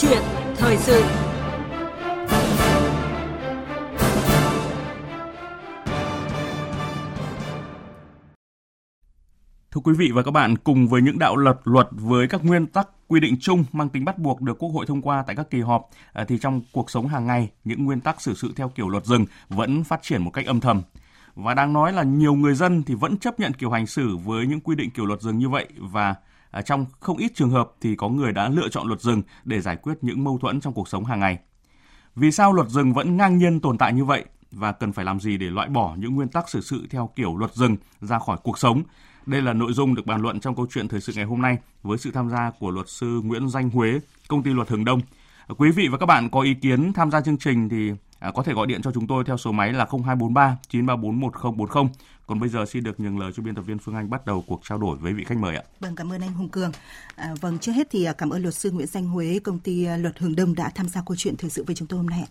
chuyện thời sự Thưa quý vị và các bạn, cùng với những đạo luật luật với các nguyên tắc quy định chung mang tính bắt buộc được Quốc hội thông qua tại các kỳ họp à, thì trong cuộc sống hàng ngày, những nguyên tắc xử sự theo kiểu luật rừng vẫn phát triển một cách âm thầm. Và đang nói là nhiều người dân thì vẫn chấp nhận kiểu hành xử với những quy định kiểu luật rừng như vậy và à, trong không ít trường hợp thì có người đã lựa chọn luật rừng để giải quyết những mâu thuẫn trong cuộc sống hàng ngày. Vì sao luật rừng vẫn ngang nhiên tồn tại như vậy và cần phải làm gì để loại bỏ những nguyên tắc xử sự theo kiểu luật rừng ra khỏi cuộc sống? Đây là nội dung được bàn luận trong câu chuyện thời sự ngày hôm nay với sự tham gia của luật sư Nguyễn Danh Huế, công ty luật Hường Đông. Quý vị và các bạn có ý kiến tham gia chương trình thì à, có thể gọi điện cho chúng tôi theo số máy là 0243 934 1040. Còn bây giờ xin được nhường lời cho biên tập viên Phương Anh bắt đầu cuộc trao đổi với vị khách mời ạ. Vâng, cảm ơn anh Hùng Cường. À, vâng, trước hết thì à, cảm ơn luật sư Nguyễn Danh Huế, công ty à, luật Hường Đông đã tham gia câu chuyện thời sự với chúng tôi hôm nay.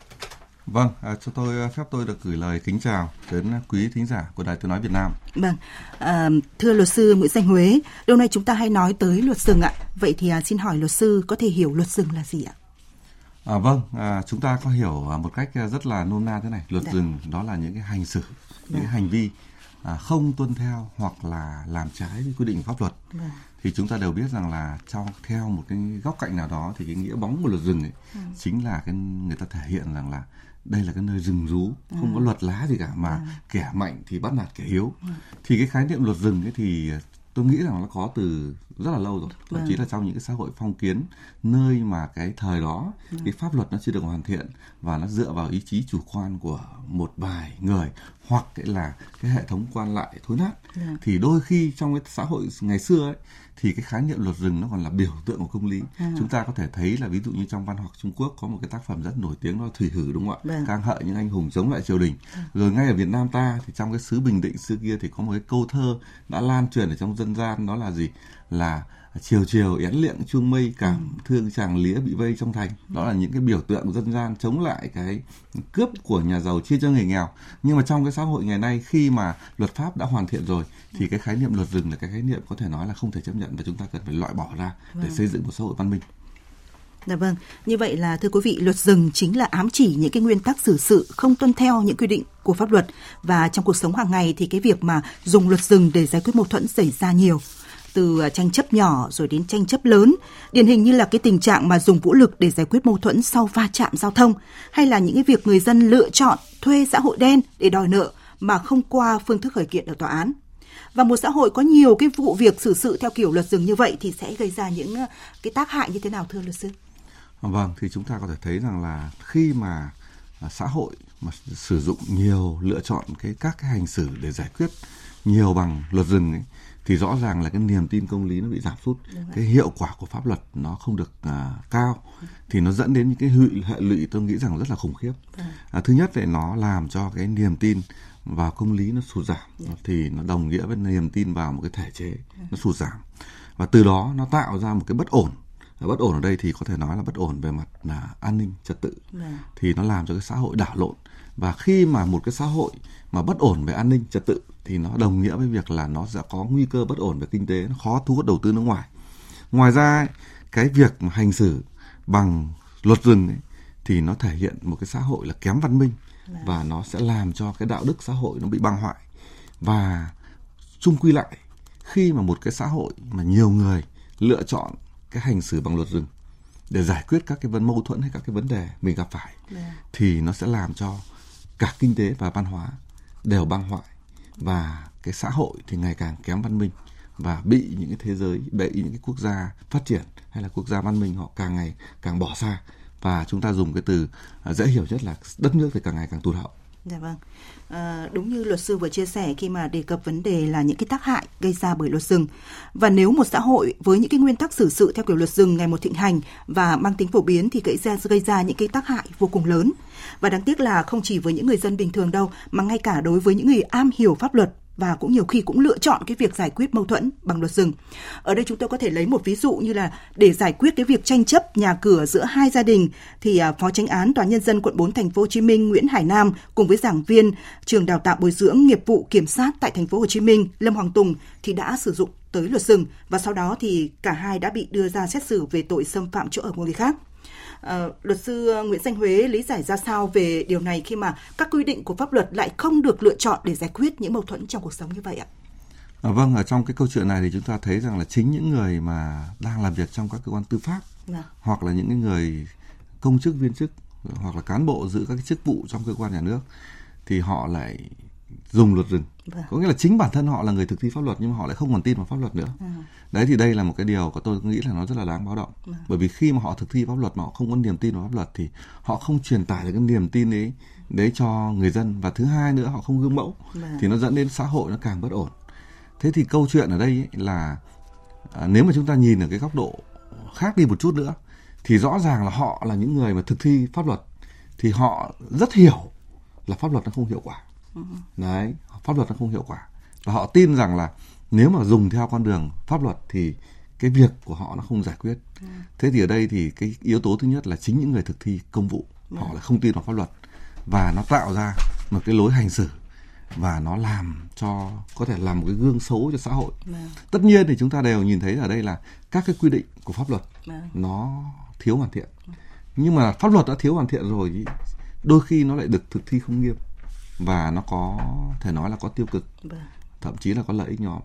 Vâng, à, cho tôi phép tôi được gửi lời kính chào đến quý thính giả của Đài Tiếng nói Việt Nam. Vâng, à, thưa luật sư Nguyễn Danh Huế, lâu nay chúng ta hay nói tới luật rừng ạ. Vậy thì à, xin hỏi luật sư có thể hiểu luật rừng là gì ạ? À, vâng, à, chúng ta có hiểu một cách rất là nôm na thế này. Luật. Dạ. rừng đó là những cái hành xử, những cái dạ. hành vi à, không tuân theo hoặc là làm trái với quy định pháp luật. Vâng. Thì chúng ta đều biết rằng là trong theo một cái góc cạnh nào đó thì cái nghĩa bóng của luật rừng ấy ừ. chính là cái người ta thể hiện rằng là đây là cái nơi rừng rú không có luật lá gì cả mà kẻ mạnh thì bắt nạt kẻ yếu thì cái khái niệm luật rừng ấy thì tôi nghĩ rằng nó có từ rất là lâu rồi. Thậm chí là trong những cái xã hội phong kiến nơi mà cái thời đó cái pháp luật nó chưa được hoàn thiện và nó dựa vào ý chí chủ quan của một vài người hoặc là cái hệ thống quan lại thối nát thì đôi khi trong cái xã hội ngày xưa ấy thì cái khái niệm luật rừng nó còn là biểu tượng của công lý à. chúng ta có thể thấy là ví dụ như trong văn học Trung Quốc có một cái tác phẩm rất nổi tiếng đó Thủy Hử đúng không ạ vâng. ca ngợi những anh hùng chống lại triều đình à. rồi ngay ở Việt Nam ta thì trong cái xứ Bình Định xưa kia thì có một cái câu thơ đã lan truyền ở trong dân gian đó là gì là chiều chiều én liệng chuông mây cảm thương chàng lía bị vây trong thành. Đó là những cái biểu tượng dân gian chống lại cái cướp của nhà giàu chia cho người nghèo. Nhưng mà trong cái xã hội ngày nay khi mà luật pháp đã hoàn thiện rồi thì cái khái niệm luật rừng là cái khái niệm có thể nói là không thể chấp nhận và chúng ta cần phải loại bỏ ra để vâng. xây dựng một xã hội văn minh. Dạ vâng, như vậy là thưa quý vị, luật rừng chính là ám chỉ những cái nguyên tắc xử sự không tuân theo những quy định của pháp luật. Và trong cuộc sống hàng ngày thì cái việc mà dùng luật rừng để giải quyết mâu thuẫn xảy ra nhiều từ à, tranh chấp nhỏ rồi đến tranh chấp lớn, điển hình như là cái tình trạng mà dùng vũ lực để giải quyết mâu thuẫn sau va chạm giao thông, hay là những cái việc người dân lựa chọn thuê xã hội đen để đòi nợ mà không qua phương thức khởi kiện ở tòa án. Và một xã hội có nhiều cái vụ việc xử sự theo kiểu luật rừng như vậy thì sẽ gây ra những à, cái tác hại như thế nào thưa luật sư? Vâng, thì chúng ta có thể thấy rằng là khi mà à, xã hội mà sử dụng nhiều lựa chọn cái các cái hành xử để giải quyết nhiều bằng luật rừng ấy, thì rõ ràng là cái niềm tin công lý nó bị giảm sút. Cái hiệu quả của pháp luật nó không được à, cao thì nó dẫn đến những cái hệ, hệ lụy tôi nghĩ rằng rất là khủng khiếp. Vâng. à, thứ nhất là nó làm cho cái niềm tin vào công lý nó sụt giảm yeah. thì nó đồng nghĩa với niềm tin vào một cái thể chế nó sụt giảm. Và từ đó nó tạo ra một cái bất ổn. Bất ổn ở đây thì có thể nói là bất ổn về mặt là an ninh trật tự. Yeah. thì nó làm cho cái xã hội đảo lộn và khi mà một cái xã hội mà bất ổn về an ninh trật tự thì nó đồng nghĩa với việc là nó sẽ có nguy cơ bất ổn về kinh tế nó khó thu hút đầu tư nước ngoài. Ngoài ra cái việc mà hành xử bằng luật rừng ấy, thì nó thể hiện một cái xã hội là kém văn minh và nó sẽ làm cho cái đạo đức xã hội nó bị băng hoại. Và chung quy lại khi mà một cái xã hội mà nhiều người lựa chọn cái hành xử bằng luật rừng để giải quyết các cái vấn mâu thuẫn hay các cái vấn đề mình gặp phải thì nó sẽ làm cho cả kinh tế và văn hóa đều băng hoại và cái xã hội thì ngày càng kém văn minh và bị những cái thế giới, bị những cái quốc gia phát triển hay là quốc gia văn minh họ càng ngày càng bỏ xa và chúng ta dùng cái từ à, dễ hiểu nhất là đất nước thì càng ngày càng tụt hậu. Dạ vâng. À, đúng như luật sư vừa chia sẻ khi mà đề cập vấn đề là những cái tác hại gây ra bởi luật rừng. Và nếu một xã hội với những cái nguyên tắc xử sự theo kiểu luật rừng ngày một thịnh hành và mang tính phổ biến thì gây ra gây ra những cái tác hại vô cùng lớn. Và đáng tiếc là không chỉ với những người dân bình thường đâu mà ngay cả đối với những người am hiểu pháp luật và cũng nhiều khi cũng lựa chọn cái việc giải quyết mâu thuẫn bằng luật rừng. Ở đây chúng tôi có thể lấy một ví dụ như là để giải quyết cái việc tranh chấp nhà cửa giữa hai gia đình thì à, Phó Tránh án Tòa nhân dân quận 4 thành phố Hồ Chí Minh Nguyễn Hải Nam cùng với giảng viên, trường đào tạo bồi dưỡng nghiệp vụ kiểm sát tại thành phố Hồ Chí Minh Lâm Hoàng Tùng thì đã sử dụng tới luật rừng và sau đó thì cả hai đã bị đưa ra xét xử về tội xâm phạm chỗ ở của người khác. À, luật sư Nguyễn Danh Huế lý giải ra sao về điều này khi mà các quy định của pháp luật lại không được lựa chọn để giải quyết những mâu thuẫn trong cuộc sống như vậy ạ? À, vâng, ở trong cái câu chuyện này thì chúng ta thấy rằng là chính những người mà đang làm việc trong các cơ quan tư pháp à. hoặc là những người công chức viên chức hoặc là cán bộ giữ các cái chức vụ trong cơ quan nhà nước thì họ lại dùng luật rừng vâng. có nghĩa là chính bản thân họ là người thực thi pháp luật nhưng mà họ lại không còn tin vào pháp luật nữa à. đấy thì đây là một cái điều của tôi nghĩ là nó rất là đáng báo động à. bởi vì khi mà họ thực thi pháp luật mà họ không có niềm tin vào pháp luật thì họ không truyền tải được cái niềm tin ấy đấy cho người dân và thứ hai nữa họ không gương mẫu à. thì nó dẫn đến xã hội nó càng bất ổn thế thì câu chuyện ở đây ấy là à, nếu mà chúng ta nhìn ở cái góc độ khác đi một chút nữa thì rõ ràng là họ là những người mà thực thi pháp luật thì họ rất hiểu là pháp luật nó không hiệu quả. Đấy pháp luật nó không hiệu quả và họ tin rằng là nếu mà dùng theo con đường pháp luật thì cái việc của họ nó không giải quyết thế thì ở đây thì cái yếu tố thứ nhất là chính những người thực thi công vụ họ lại không tin vào pháp luật và nó tạo ra một cái lối hành xử và nó làm cho có thể làm một cái gương xấu cho xã hội. Vâng. Tất nhiên thì chúng ta đều nhìn thấy ở đây là các cái quy định của pháp luật vâng. nó thiếu hoàn thiện. Nhưng mà pháp luật đã thiếu hoàn thiện rồi đôi khi nó lại được thực thi không nghiêm và nó có thể nói là có tiêu cực. Vâng. Thậm chí là có lợi ích nhóm.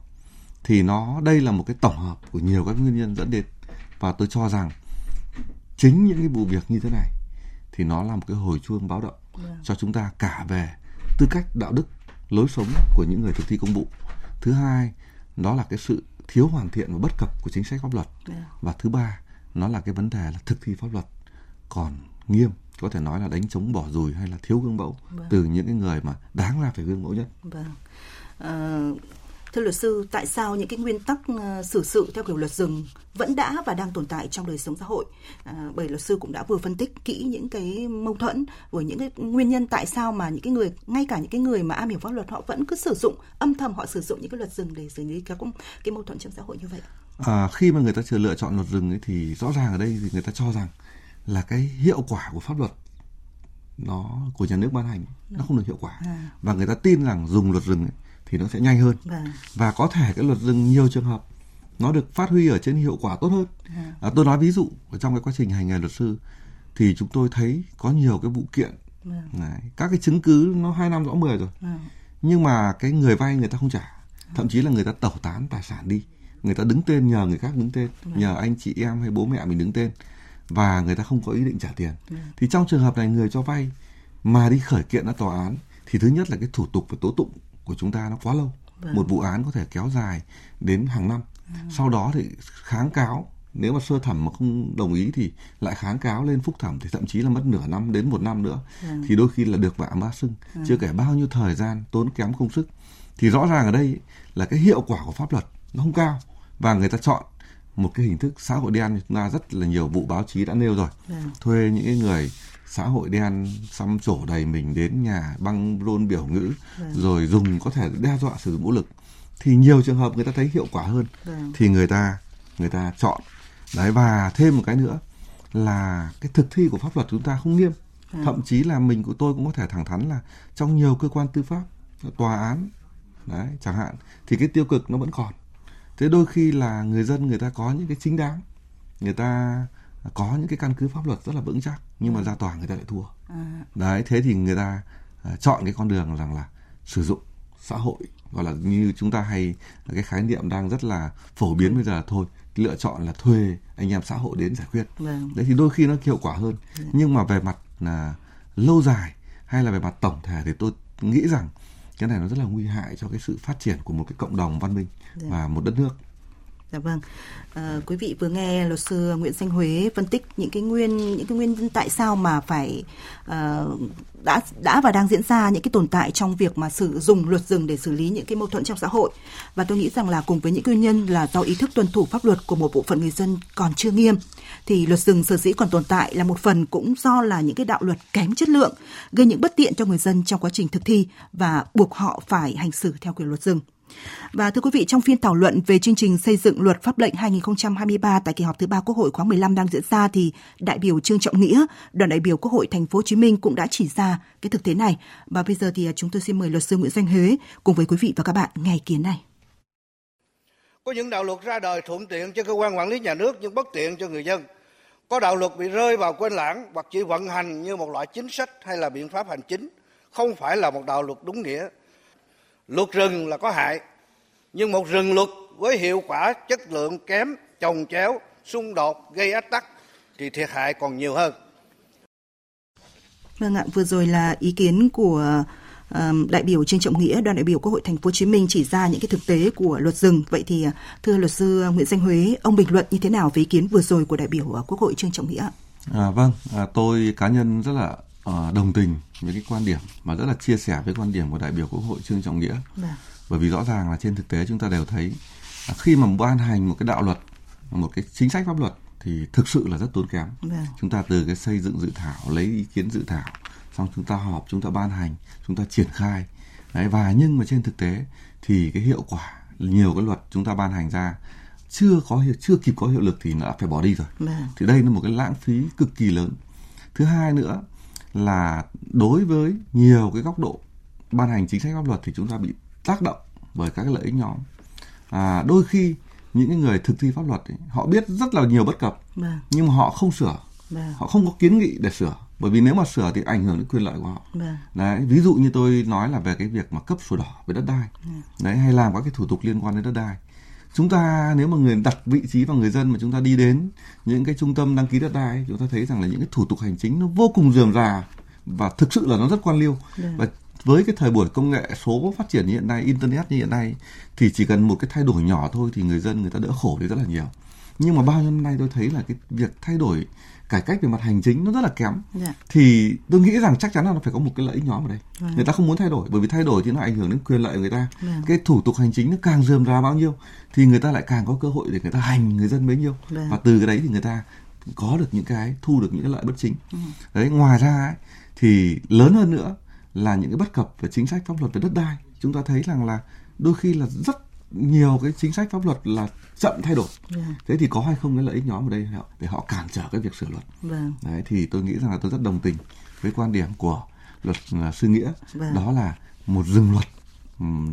Thì nó đây là một cái tổng hợp của nhiều các nguyên nhân dẫn đến và tôi cho rằng chính những cái vụ việc như thế này thì nó là một cái hồi chuông báo động vâng. cho chúng ta cả về tư cách đạo đức lối sống của những người thực thi công vụ thứ hai đó là cái sự thiếu hoàn thiện và bất cập của chính sách pháp luật. Dạ. và thứ ba nó là cái vấn đề là thực thi pháp luật còn nghiêm có thể nói là đánh chống bỏ rùi hay là thiếu gương mẫu vâng. từ những cái người mà đáng ra phải gương mẫu nhất. Vâng. À, Thưa luật sư, tại sao những cái nguyên tắc uh, xử sự theo kiểu luật rừng vẫn đã và đang tồn tại trong đời sống xã hội? À, bởi luật sư cũng đã vừa phân tích kỹ những cái mâu thuẫn với những cái nguyên nhân tại sao mà những cái người ngay cả những cái người mà am hiểu pháp luật họ vẫn cứ sử dụng âm thầm họ sử dụng những cái luật rừng để xử lý các cái mâu thuẫn trong xã hội như vậy. À, khi mà người ta chưa lựa chọn luật rừng ấy thì rõ ràng ở đây thì người ta cho rằng là cái hiệu quả của pháp luật nó của nhà nước ban hành nó không được hiệu quả à. và người ta tin rằng dùng luật rừng ấy, thì nó sẽ nhanh hơn vâng. và có thể cái luật rừng nhiều trường hợp nó được phát huy ở trên hiệu quả tốt hơn vâng. à, tôi nói ví dụ trong cái quá trình hành nghề luật sư thì chúng tôi thấy có nhiều cái vụ kiện vâng. Đấy, các cái chứng cứ nó hai năm rõ mười rồi vâng. nhưng mà cái người vay người ta không trả thậm chí là người ta tẩu tán tài sản đi người ta đứng tên nhờ người khác đứng tên nhờ anh chị em hay bố mẹ mình đứng tên và người ta không có ý định trả tiền vâng. thì trong trường hợp này người cho vay mà đi khởi kiện ra tòa án thì thứ nhất là cái thủ tục và tố tụng của chúng ta nó quá lâu vâng. một vụ án có thể kéo dài đến hàng năm ừ. sau đó thì kháng cáo nếu mà sơ thẩm mà không đồng ý thì lại kháng cáo lên phúc thẩm thì thậm chí là mất nửa năm đến một năm nữa ừ. thì đôi khi là được vạ ma sưng ừ. chưa kể bao nhiêu thời gian tốn kém công sức thì rõ ràng ở đây là cái hiệu quả của pháp luật nó không cao và người ta chọn một cái hình thức xã hội đen chúng ta rất là nhiều vụ báo chí đã nêu rồi ừ. thuê những người xã hội đen xăm trổ đầy mình đến nhà băng rôn biểu ngữ vâng. rồi dùng có thể đe dọa sử dụng vũ lực thì nhiều trường hợp người ta thấy hiệu quả hơn vâng. thì người ta người ta chọn đấy và thêm một cái nữa là cái thực thi của pháp luật chúng ta không nghiêm vâng. thậm chí là mình của tôi cũng có thể thẳng thắn là trong nhiều cơ quan tư pháp tòa án đấy chẳng hạn thì cái tiêu cực nó vẫn còn thế đôi khi là người dân người ta có những cái chính đáng người ta có những cái căn cứ pháp luật rất là vững chắc nhưng mà ra tòa người ta lại thua à. đấy thế thì người ta uh, chọn cái con đường rằng là sử dụng xã hội gọi là như chúng ta hay cái khái niệm đang rất là phổ biến bây giờ thôi lựa chọn là thuê anh em xã hội đến giải quyết vâng. đấy thì đôi khi nó hiệu quả hơn vâng. nhưng mà về mặt là lâu dài hay là về mặt tổng thể thì tôi nghĩ rằng cái này nó rất là nguy hại cho cái sự phát triển của một cái cộng đồng văn minh và một đất nước Dạ vâng. À, quý vị vừa nghe luật sư Nguyễn Danh Huế phân tích những cái nguyên những cái nguyên nhân tại sao mà phải à, đã đã và đang diễn ra những cái tồn tại trong việc mà sử dụng luật rừng để xử lý những cái mâu thuẫn trong xã hội. Và tôi nghĩ rằng là cùng với những nguyên nhân là do ý thức tuân thủ pháp luật của một bộ phận người dân còn chưa nghiêm thì luật rừng sở dĩ còn tồn tại là một phần cũng do là những cái đạo luật kém chất lượng gây những bất tiện cho người dân trong quá trình thực thi và buộc họ phải hành xử theo quyền luật rừng. Và thưa quý vị, trong phiên thảo luận về chương trình xây dựng luật pháp lệnh 2023 tại kỳ họp thứ ba Quốc hội khóa 15 đang diễn ra thì đại biểu Trương Trọng Nghĩa, đoàn đại biểu Quốc hội Thành phố Hồ Chí Minh cũng đã chỉ ra cái thực tế này. Và bây giờ thì à, chúng tôi xin mời luật sư Nguyễn Danh Huế cùng với quý vị và các bạn nghe ý kiến này. Có những đạo luật ra đời thuận tiện cho cơ quan quản lý nhà nước nhưng bất tiện cho người dân. có đạo luật bị rơi vào quên lãng hoặc chỉ vận hành như một loại chính sách hay là biện pháp hành chính, không phải là một đạo luật đúng nghĩa. Luật rừng là có hại, nhưng một rừng luật với hiệu quả chất lượng kém, chồng chéo, xung đột, gây ách tắc thì thiệt hại còn nhiều hơn. Vâng ạ, vừa rồi là ý kiến của đại biểu Trương Trọng Nghĩa, đoàn đại biểu Quốc hội Thành phố Hồ Chí Minh chỉ ra những cái thực tế của luật rừng. Vậy thì thưa luật sư Nguyễn Danh Huế, ông bình luận như thế nào về ý kiến vừa rồi của đại biểu Quốc hội Trương Trọng Nghĩa? À, vâng, à, tôi cá nhân rất là đồng tình với cái quan điểm mà rất là chia sẻ với quan điểm của đại biểu Quốc hội Trương Trọng Nghĩa. Vâng. Bởi vì rõ ràng là trên thực tế chúng ta đều thấy khi mà ban hành một cái đạo luật, một cái chính sách pháp luật thì thực sự là rất tốn kém. Vâng. Chúng ta từ cái xây dựng dự thảo, lấy ý kiến dự thảo xong chúng ta họp chúng ta ban hành chúng ta triển khai đấy và nhưng mà trên thực tế thì cái hiệu quả nhiều cái luật chúng ta ban hành ra chưa có hiệu chưa kịp có hiệu lực thì đã phải bỏ đi rồi vâng. thì đây là một cái lãng phí cực kỳ lớn thứ hai nữa là đối với nhiều cái góc độ ban hành chính sách pháp luật thì chúng ta bị tác động bởi các cái lợi ích nhóm à, đôi khi những cái người thực thi pháp luật ấy, họ biết rất là nhiều bất cập vâng. nhưng mà họ không sửa vâng. họ không có kiến nghị để sửa bởi vì nếu mà sửa thì ảnh hưởng đến quyền lợi của họ vâng. đấy ví dụ như tôi nói là về cái việc mà cấp sổ đỏ về đất đai ừ. đấy hay làm các cái thủ tục liên quan đến đất đai chúng ta nếu mà người đặt vị trí vào người dân mà chúng ta đi đến những cái trung tâm đăng ký đất đai chúng ta thấy rằng là những cái thủ tục hành chính nó vô cùng rườm rà và thực sự là nó rất quan liêu Được. Vâng. và với cái thời buổi công nghệ số phát triển như hiện nay internet như hiện nay thì chỉ cần một cái thay đổi nhỏ thôi thì người dân người ta đỡ khổ đi rất là nhiều nhưng mà bao nhiêu năm nay tôi thấy là cái việc thay đổi cải cách về mặt hành chính nó rất là kém. Dạ. thì tôi nghĩ rằng chắc chắn là nó phải có một cái lợi ích nhóm ở đây. Vâng. người ta không muốn thay đổi bởi vì thay đổi thì nó ảnh hưởng đến quyền lợi của người ta. Vâng. cái thủ tục hành chính nó càng dườm ra bao nhiêu thì người ta lại càng có cơ hội để người ta hành người dân bấy nhiêu. Vâng. và từ cái đấy thì người ta có được những cái thu được những cái lợi bất chính ừ. đấy ngoài ra ấy, thì lớn hơn nữa là những cái bất cập về chính sách pháp luật về đất đai chúng ta thấy rằng là đôi khi là rất nhiều cái chính sách pháp luật là chậm thay đổi yeah. Dạ. thế thì có hay không cái lợi ích nhóm ở đây để họ cản trở cái việc sửa luật vâng. đấy thì tôi nghĩ rằng là tôi rất đồng tình với quan điểm của luật là sư nghĩa vâng. đó là một rừng luật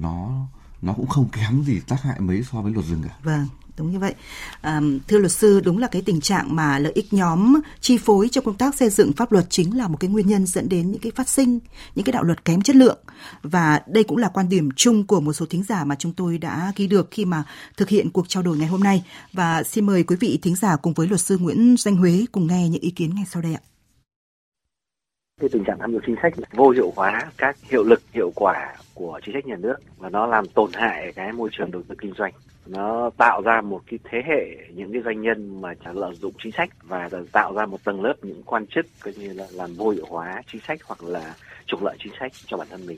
nó nó cũng không kém gì tác hại mấy so với luật rừng cả vâng đúng như vậy. À, thưa luật sư, đúng là cái tình trạng mà lợi ích nhóm chi phối trong công tác xây dựng pháp luật chính là một cái nguyên nhân dẫn đến những cái phát sinh những cái đạo luật kém chất lượng. Và đây cũng là quan điểm chung của một số thính giả mà chúng tôi đã ghi được khi mà thực hiện cuộc trao đổi ngày hôm nay. Và xin mời quý vị thính giả cùng với luật sư Nguyễn Danh Huế cùng nghe những ý kiến ngay sau đây ạ. Cái tình trạng tham nhũng chính sách vô hiệu hóa các hiệu lực hiệu quả của chính sách nhà nước và nó làm tổn hại cái môi trường đầu tư kinh doanh nó tạo ra một cái thế hệ những cái doanh nhân mà trả lợi dụng chính sách và tạo ra một tầng lớp những quan chức coi như là làm vô hiệu hóa chính sách hoặc là trục lợi chính sách cho bản thân mình.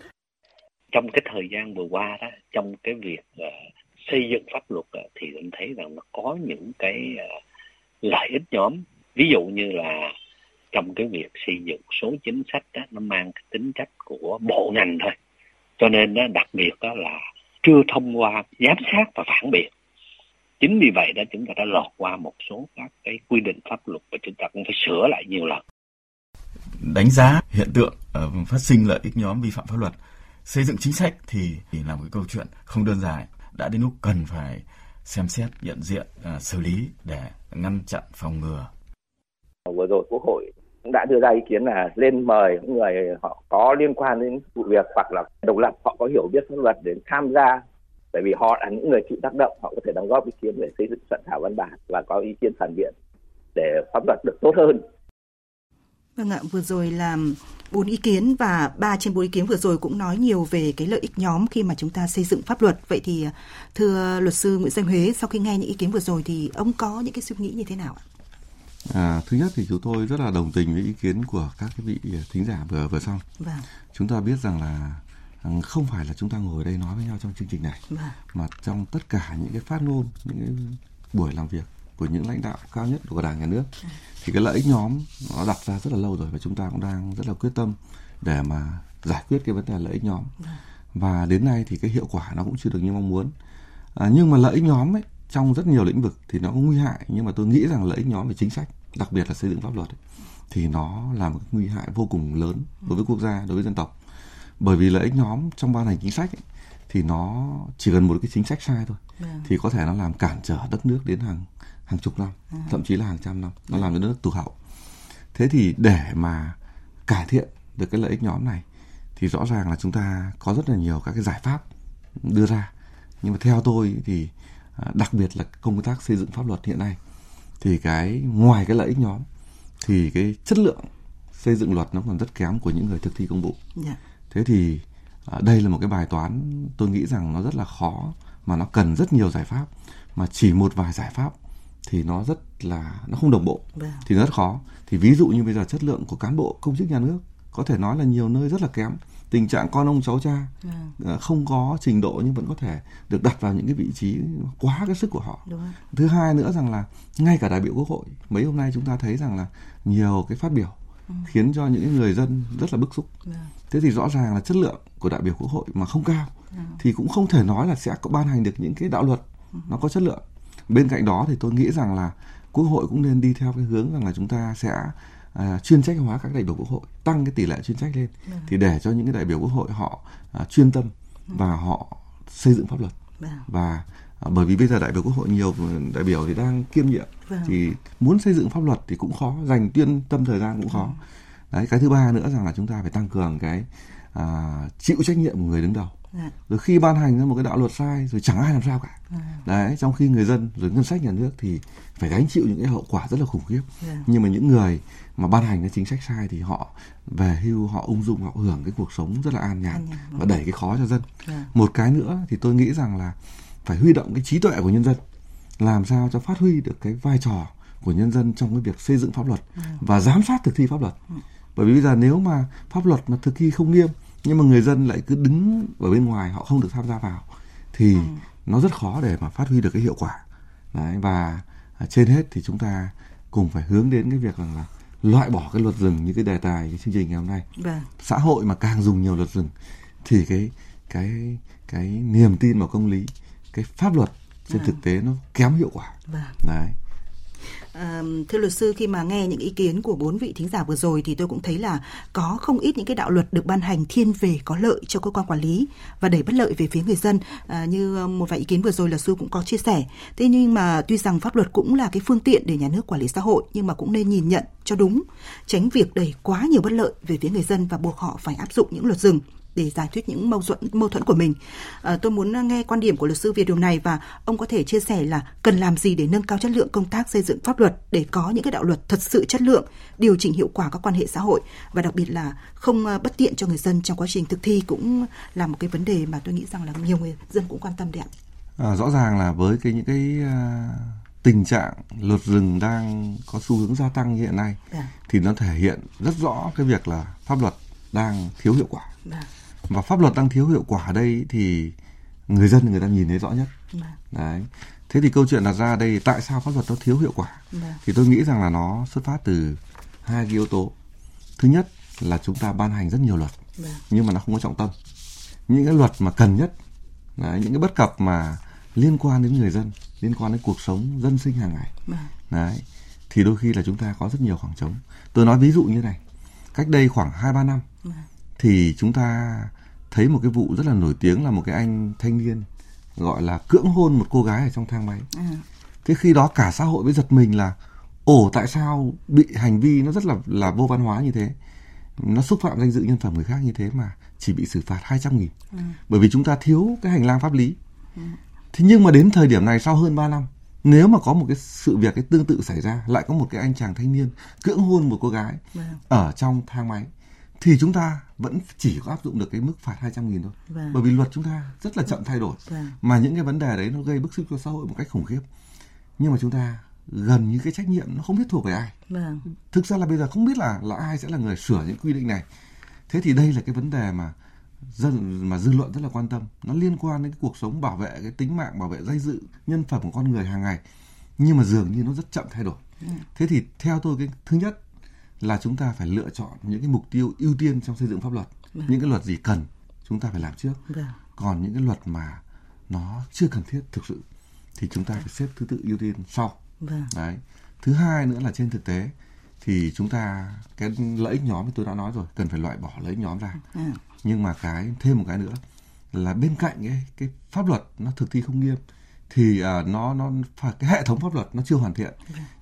Trong cái thời gian vừa qua đó trong cái việc uh, xây dựng pháp luật uh, thì mình thấy rằng nó có những cái uh, lợi ích nhóm. Ví dụ như là trong cái việc xây dựng số chính sách đó, nó mang cái tính chất của bộ ngành thôi. Cho nên đó, đặc biệt đó là chưa thông qua giám sát và phản biện. Chính vì vậy đó chúng ta đã lọt qua một số các cái quy định pháp luật và chúng ta cũng phải sửa lại nhiều lần. Đánh giá hiện tượng uh, phát sinh lợi ích nhóm vi phạm pháp luật xây dựng chính sách thì, thì là một cái câu chuyện không đơn giản. Đã đến lúc cần phải xem xét nhận diện uh, xử lý để ngăn chặn phòng ngừa. Vừa rồi quốc hội đã đưa ra ý kiến là lên mời những người họ có liên quan đến vụ việc hoặc là độc lập họ có hiểu biết pháp luật để tham gia bởi vì họ là những người chịu tác động họ có thể đóng góp ý kiến để xây dựng soạn thảo văn bản và có ý kiến phản biện để pháp luật được tốt hơn Vâng ạ, vừa rồi là bốn ý kiến và ba trên bốn ý kiến vừa rồi cũng nói nhiều về cái lợi ích nhóm khi mà chúng ta xây dựng pháp luật. Vậy thì thưa luật sư Nguyễn Danh Huế, sau khi nghe những ý kiến vừa rồi thì ông có những cái suy nghĩ như thế nào ạ? À, thứ nhất thì chúng tôi rất là đồng tình với ý kiến của các cái vị thính giả vừa vừa xong. Vâng. Chúng ta biết rằng là à, không phải là chúng ta ngồi đây nói với nhau trong chương trình này, vâng. mà trong tất cả những cái phát ngôn, những cái buổi làm việc của những lãnh đạo cao nhất của đảng nhà nước, ừ. thì cái lợi ích nhóm nó đặt ra rất là lâu rồi và chúng ta cũng đang rất là quyết tâm để mà giải quyết cái vấn đề lợi ích nhóm. Vâng. Và đến nay thì cái hiệu quả nó cũng chưa được như mong muốn. À, nhưng mà lợi ích nhóm ấy trong rất nhiều lĩnh vực thì nó có nguy hại nhưng mà tôi nghĩ rằng lợi ích nhóm về chính sách đặc biệt là xây dựng pháp luật ấy, thì nó là một nguy hại vô cùng lớn đối với quốc gia đối với dân tộc bởi vì lợi ích nhóm trong ban hành chính sách ấy, thì nó chỉ cần một cái chính sách sai thôi. Vâng. thì có thể nó làm cản trở đất nước đến hàng hàng chục năm à. thậm chí là hàng trăm năm nó làm cho đất nước tụt hậu thế thì để mà cải thiện được cái lợi ích nhóm này thì rõ ràng là chúng ta có rất là nhiều các cái giải pháp đưa ra nhưng mà theo tôi thì à, đặc biệt là công tác xây dựng pháp luật hiện nay thì cái ngoài cái lợi ích nhóm thì cái chất lượng xây dựng luật nó còn rất kém của những người thực thi công vụ. Yeah. Dạ. Thế thì à, đây là một cái bài toán tôi nghĩ rằng nó rất là khó mà nó cần rất nhiều giải pháp mà chỉ một vài giải pháp thì nó rất là nó không đồng bộ yeah. Vâng. thì nó rất khó. Thì ví dụ như bây giờ chất lượng của cán bộ công chức nhà nước có thể nói là nhiều nơi rất là kém tình trạng con ông cháu cha ừ. không có trình độ nhưng vẫn có thể được đặt vào những cái vị trí quá cái sức của họ Đúng. thứ hai nữa rằng là ngay cả đại biểu quốc hội mấy hôm nay chúng ta thấy rằng là nhiều cái phát biểu ừ. khiến cho những người dân rất là bức xúc ừ. thế thì rõ ràng là chất lượng của đại biểu quốc hội mà không cao ừ. thì cũng không thể nói là sẽ có ban hành được những cái đạo luật ừ. nó có chất lượng bên cạnh đó thì tôi nghĩ rằng là quốc hội cũng nên đi theo cái hướng rằng là chúng ta sẽ à, chuyên trách hóa các đại biểu quốc hội tăng cái tỷ lệ chuyên trách lên ừ. thì để cho những cái đại biểu quốc hội họ à, chuyên tâm ừ. và họ xây dựng pháp luật ừ. và à, bởi vì bây giờ đại biểu quốc hội nhiều đại biểu thì đang kiêm nhiệm vâng. thì muốn xây dựng pháp luật thì cũng khó dành tuyên tâm thời gian cũng khó ừ. đấy cái thứ ba nữa rằng là chúng ta phải tăng cường cái à, chịu trách nhiệm của người đứng đầu dạ. rồi khi ban hành ra một cái đạo luật sai rồi chẳng ai làm sao cả à. đấy trong khi người dân rồi ngân sách nhà nước thì phải gánh chịu những cái hậu quả rất là khủng khiếp yeah. Dạ. nhưng mà những người mà ban hành cái chính sách sai thì họ về hưu họ ung dung họ hưởng cái cuộc sống rất là an nhàn và đẩy cái khó cho dân yeah. Dạ. một cái nữa thì tôi nghĩ rằng là phải huy động cái trí tuệ của nhân dân làm sao cho phát huy được cái vai trò của nhân dân trong cái việc xây dựng pháp luật yeah. và giám sát thực thi pháp luật bởi vì bây giờ nếu mà pháp luật mà thực thi không nghiêm nhưng mà người dân lại cứ đứng ở bên ngoài họ không được tham gia vào thì ừ. nó rất khó để mà phát huy được cái hiệu quả đấy và trên hết thì chúng ta cùng phải hướng đến cái việc rằng là loại bỏ cái luật rừng như cái đề tài cái chương trình ngày hôm nay vâng. xã hội mà càng dùng nhiều luật rừng thì cái cái cái niềm tin vào công lý cái pháp luật trên vâng. thực tế nó kém hiệu quả vâng. đấy À, thưa luật sư khi mà nghe những ý kiến của bốn vị thính giả vừa rồi thì tôi cũng thấy là có không ít những cái đạo luật được ban hành thiên về có lợi cho cơ quan quản lý và đẩy bất lợi về phía người dân. À, như một vài ý kiến vừa rồi luật sư cũng có chia sẻ. Thế nhưng mà tuy rằng pháp luật cũng là cái phương tiện để nhà nước quản lý xã hội nhưng mà cũng nên nhìn nhận cho đúng tránh việc đẩy quá nhiều bất lợi về phía người dân và buộc họ phải áp dụng những luật rừng để giải quyết những mâu thuẫn mâu thuẫn của mình. À, tôi muốn nghe quan điểm của luật sư về điều này và ông có thể chia sẻ là cần làm gì để nâng cao chất lượng công tác xây dựng pháp luật để có những cái đạo luật thật sự chất lượng, điều chỉnh hiệu quả các quan hệ xã hội và đặc biệt là không à, bất tiện cho người dân trong quá trình thực thi cũng là một cái vấn đề mà tôi nghĩ rằng là nhiều người dân cũng quan tâm đấy ạ. À, rõ ràng là với cái những cái tình trạng luật rừng đang có xu hướng gia tăng như hiện nay à. thì nó thể hiện rất rõ cái việc là pháp luật đang thiếu hiệu quả. À và pháp luật đang thiếu hiệu quả ở đây thì người dân người ta nhìn thấy rõ nhất. Vâng. đấy. Thế thì câu chuyện đặt ra đây tại sao pháp luật nó thiếu hiệu quả? Vâng. thì tôi nghĩ rằng là nó xuất phát từ hai cái yếu tố. Thứ nhất là chúng ta ban hành rất nhiều luật vâng. nhưng mà nó không có trọng tâm. Những cái luật mà cần nhất đấy, những cái bất cập mà liên quan đến người dân liên quan đến cuộc sống dân sinh hàng ngày. Đấy. Thì đôi khi là chúng ta có rất nhiều khoảng trống. Tôi nói ví dụ như này cách đây khoảng hai ba năm thì chúng ta thấy một cái vụ rất là nổi tiếng là một cái anh thanh niên gọi là cưỡng hôn một cô gái ở trong thang máy. À. Thế khi đó cả xã hội mới giật mình là ồ tại sao bị hành vi nó rất là là vô văn hóa như thế. Nó xúc phạm danh dự nhân phẩm người khác như thế mà chỉ bị xử phạt 200 nghìn. À. Bởi vì chúng ta thiếu cái hành lang pháp lý. À. Thế nhưng mà đến thời điểm này sau hơn 3 năm nếu mà có một cái sự việc cái tương tự xảy ra lại có một cái anh chàng thanh niên cưỡng hôn một cô gái vâng. ở trong thang máy thì chúng ta vẫn chỉ có áp dụng được cái mức phạt 200 nghìn thôi. Vâng. Bởi vì luật chúng ta rất là chậm thay đổi. Vâng. Mà những cái vấn đề đấy nó gây bức xúc cho xã hội một cách khủng khiếp. Nhưng mà chúng ta gần như cái trách nhiệm nó không biết thuộc về ai. Vâng. Thực ra là bây giờ không biết là là ai sẽ là người sửa những quy định này. Thế thì đây là cái vấn đề mà dân mà dư luận rất là quan tâm. Nó liên quan đến cái cuộc sống bảo vệ cái tính mạng, bảo vệ danh dự, nhân phẩm của con người hàng ngày. Nhưng mà dường như nó rất chậm thay đổi. Ừ. Thế thì theo tôi cái thứ nhất là chúng ta phải lựa chọn những cái mục tiêu ưu tiên trong xây dựng pháp luật vâng. những cái luật gì cần chúng ta phải làm trước vâng. còn những cái luật mà nó chưa cần thiết thực sự thì chúng ta phải xếp thứ tự ưu tiên sau vâng. đấy thứ hai nữa là trên thực tế thì chúng ta cái lợi ích nhóm tôi đã nói rồi cần phải loại bỏ lợi ích nhóm ra à. nhưng mà cái thêm một cái nữa là bên cạnh cái cái pháp luật nó thực thi không nghiêm thì uh, nó nó cái hệ thống pháp luật nó chưa hoàn thiện.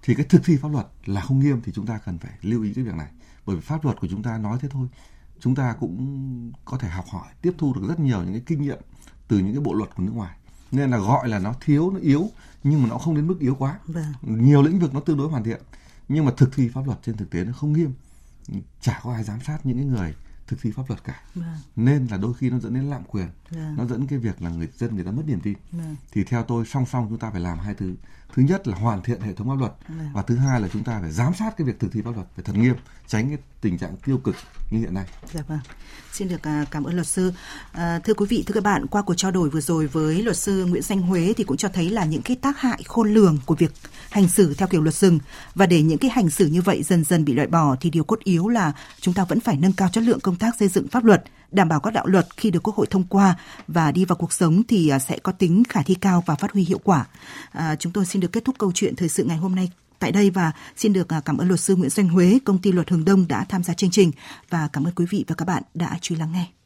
Thì cái thực thi pháp luật là không nghiêm thì chúng ta cần phải lưu ý cái việc này. Bởi vì pháp luật của chúng ta nói thế thôi. Chúng ta cũng có thể học hỏi tiếp thu được rất nhiều những cái kinh nghiệm từ những cái bộ luật của nước ngoài. Nên là gọi là nó thiếu nó yếu nhưng mà nó không đến mức yếu quá. Vâng. nhiều lĩnh vực nó tương đối hoàn thiện nhưng mà thực thi pháp luật trên thực tế nó không nghiêm. Chả có ai giám sát những cái người thực thi pháp luật cả Vâng. nên là đôi khi nó dẫn đến lạm quyền Vâng. nó dẫn cái việc là người dân người ta mất niềm tin Vâng. thì theo tôi song song chúng ta phải làm hai thứ thứ nhất là hoàn thiện hệ thống pháp luật Vâng. và thứ hai là chúng ta phải giám sát cái việc thực thi pháp luật phải thật nghiêm tránh cái tình trạng tiêu cực như hiện nay Dạ vâng. Xin được à, cảm ơn luật sư. À, thưa quý vị, thưa các bạn, qua cuộc trao đổi vừa rồi với luật sư Nguyễn Danh Huế thì cũng cho thấy là những cái tác hại khôn lường của việc hành xử theo kiểu luật rừng và để những cái hành xử như vậy dần dần bị loại bỏ thì điều cốt yếu là chúng ta vẫn phải nâng cao chất lượng công tác xây dựng pháp luật, đảm bảo các đạo luật khi được Quốc hội thông qua và đi vào cuộc sống thì à, sẽ có tính khả thi cao và phát huy hiệu quả. À, chúng tôi xin được kết thúc câu chuyện thời sự ngày hôm nay tại đây và xin được à, cảm ơn luật sư Nguyễn Doanh Huế, công ty luật Hường Đông đã tham gia chương trình và cảm ơn quý vị và các bạn đã chú ý lắng nghe.